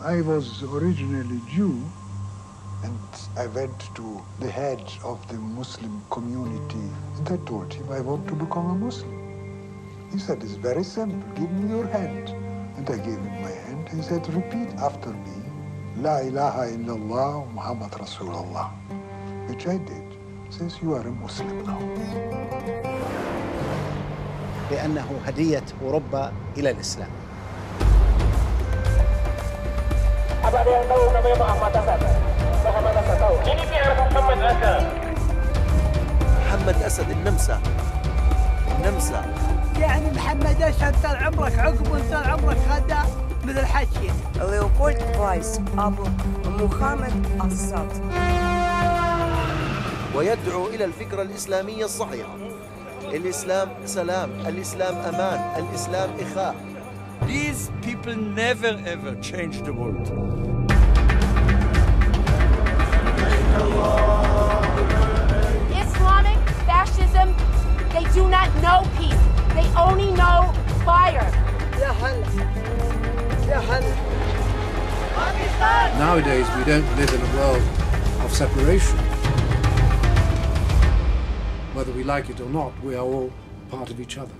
I was originally Jew, and I went to the head of the Muslim community, and I told him I want to become a Muslim. He said, it's very simple, give me your hand. And I gave him my hand. He said, repeat after me, La ilaha illallah Muhammad Rasulullah, which I did, since you are a Muslim now. بأنه هدية أوروبا إلى الإسلام Apa ada yang tahu namanya Muhammad Asad? Muhammad Asad tahu. Ini PR Muhammad Asad. محمد أسد النمسا النمسا يعني محمد أسد طال عمرك عقب طال عمرك غدا مثل حكي ليوبولد برايس أبو محمد أسد ويدعو إلى الفكرة الإسلامية الصحيحة الإسلام سلام الإسلام أمان الإسلام إخاء These people never ever change the world. Islamic fascism, they do not know peace. They only know fire. Nowadays, we don't live in a world of separation. Whether we like it or not, we are all part of each other.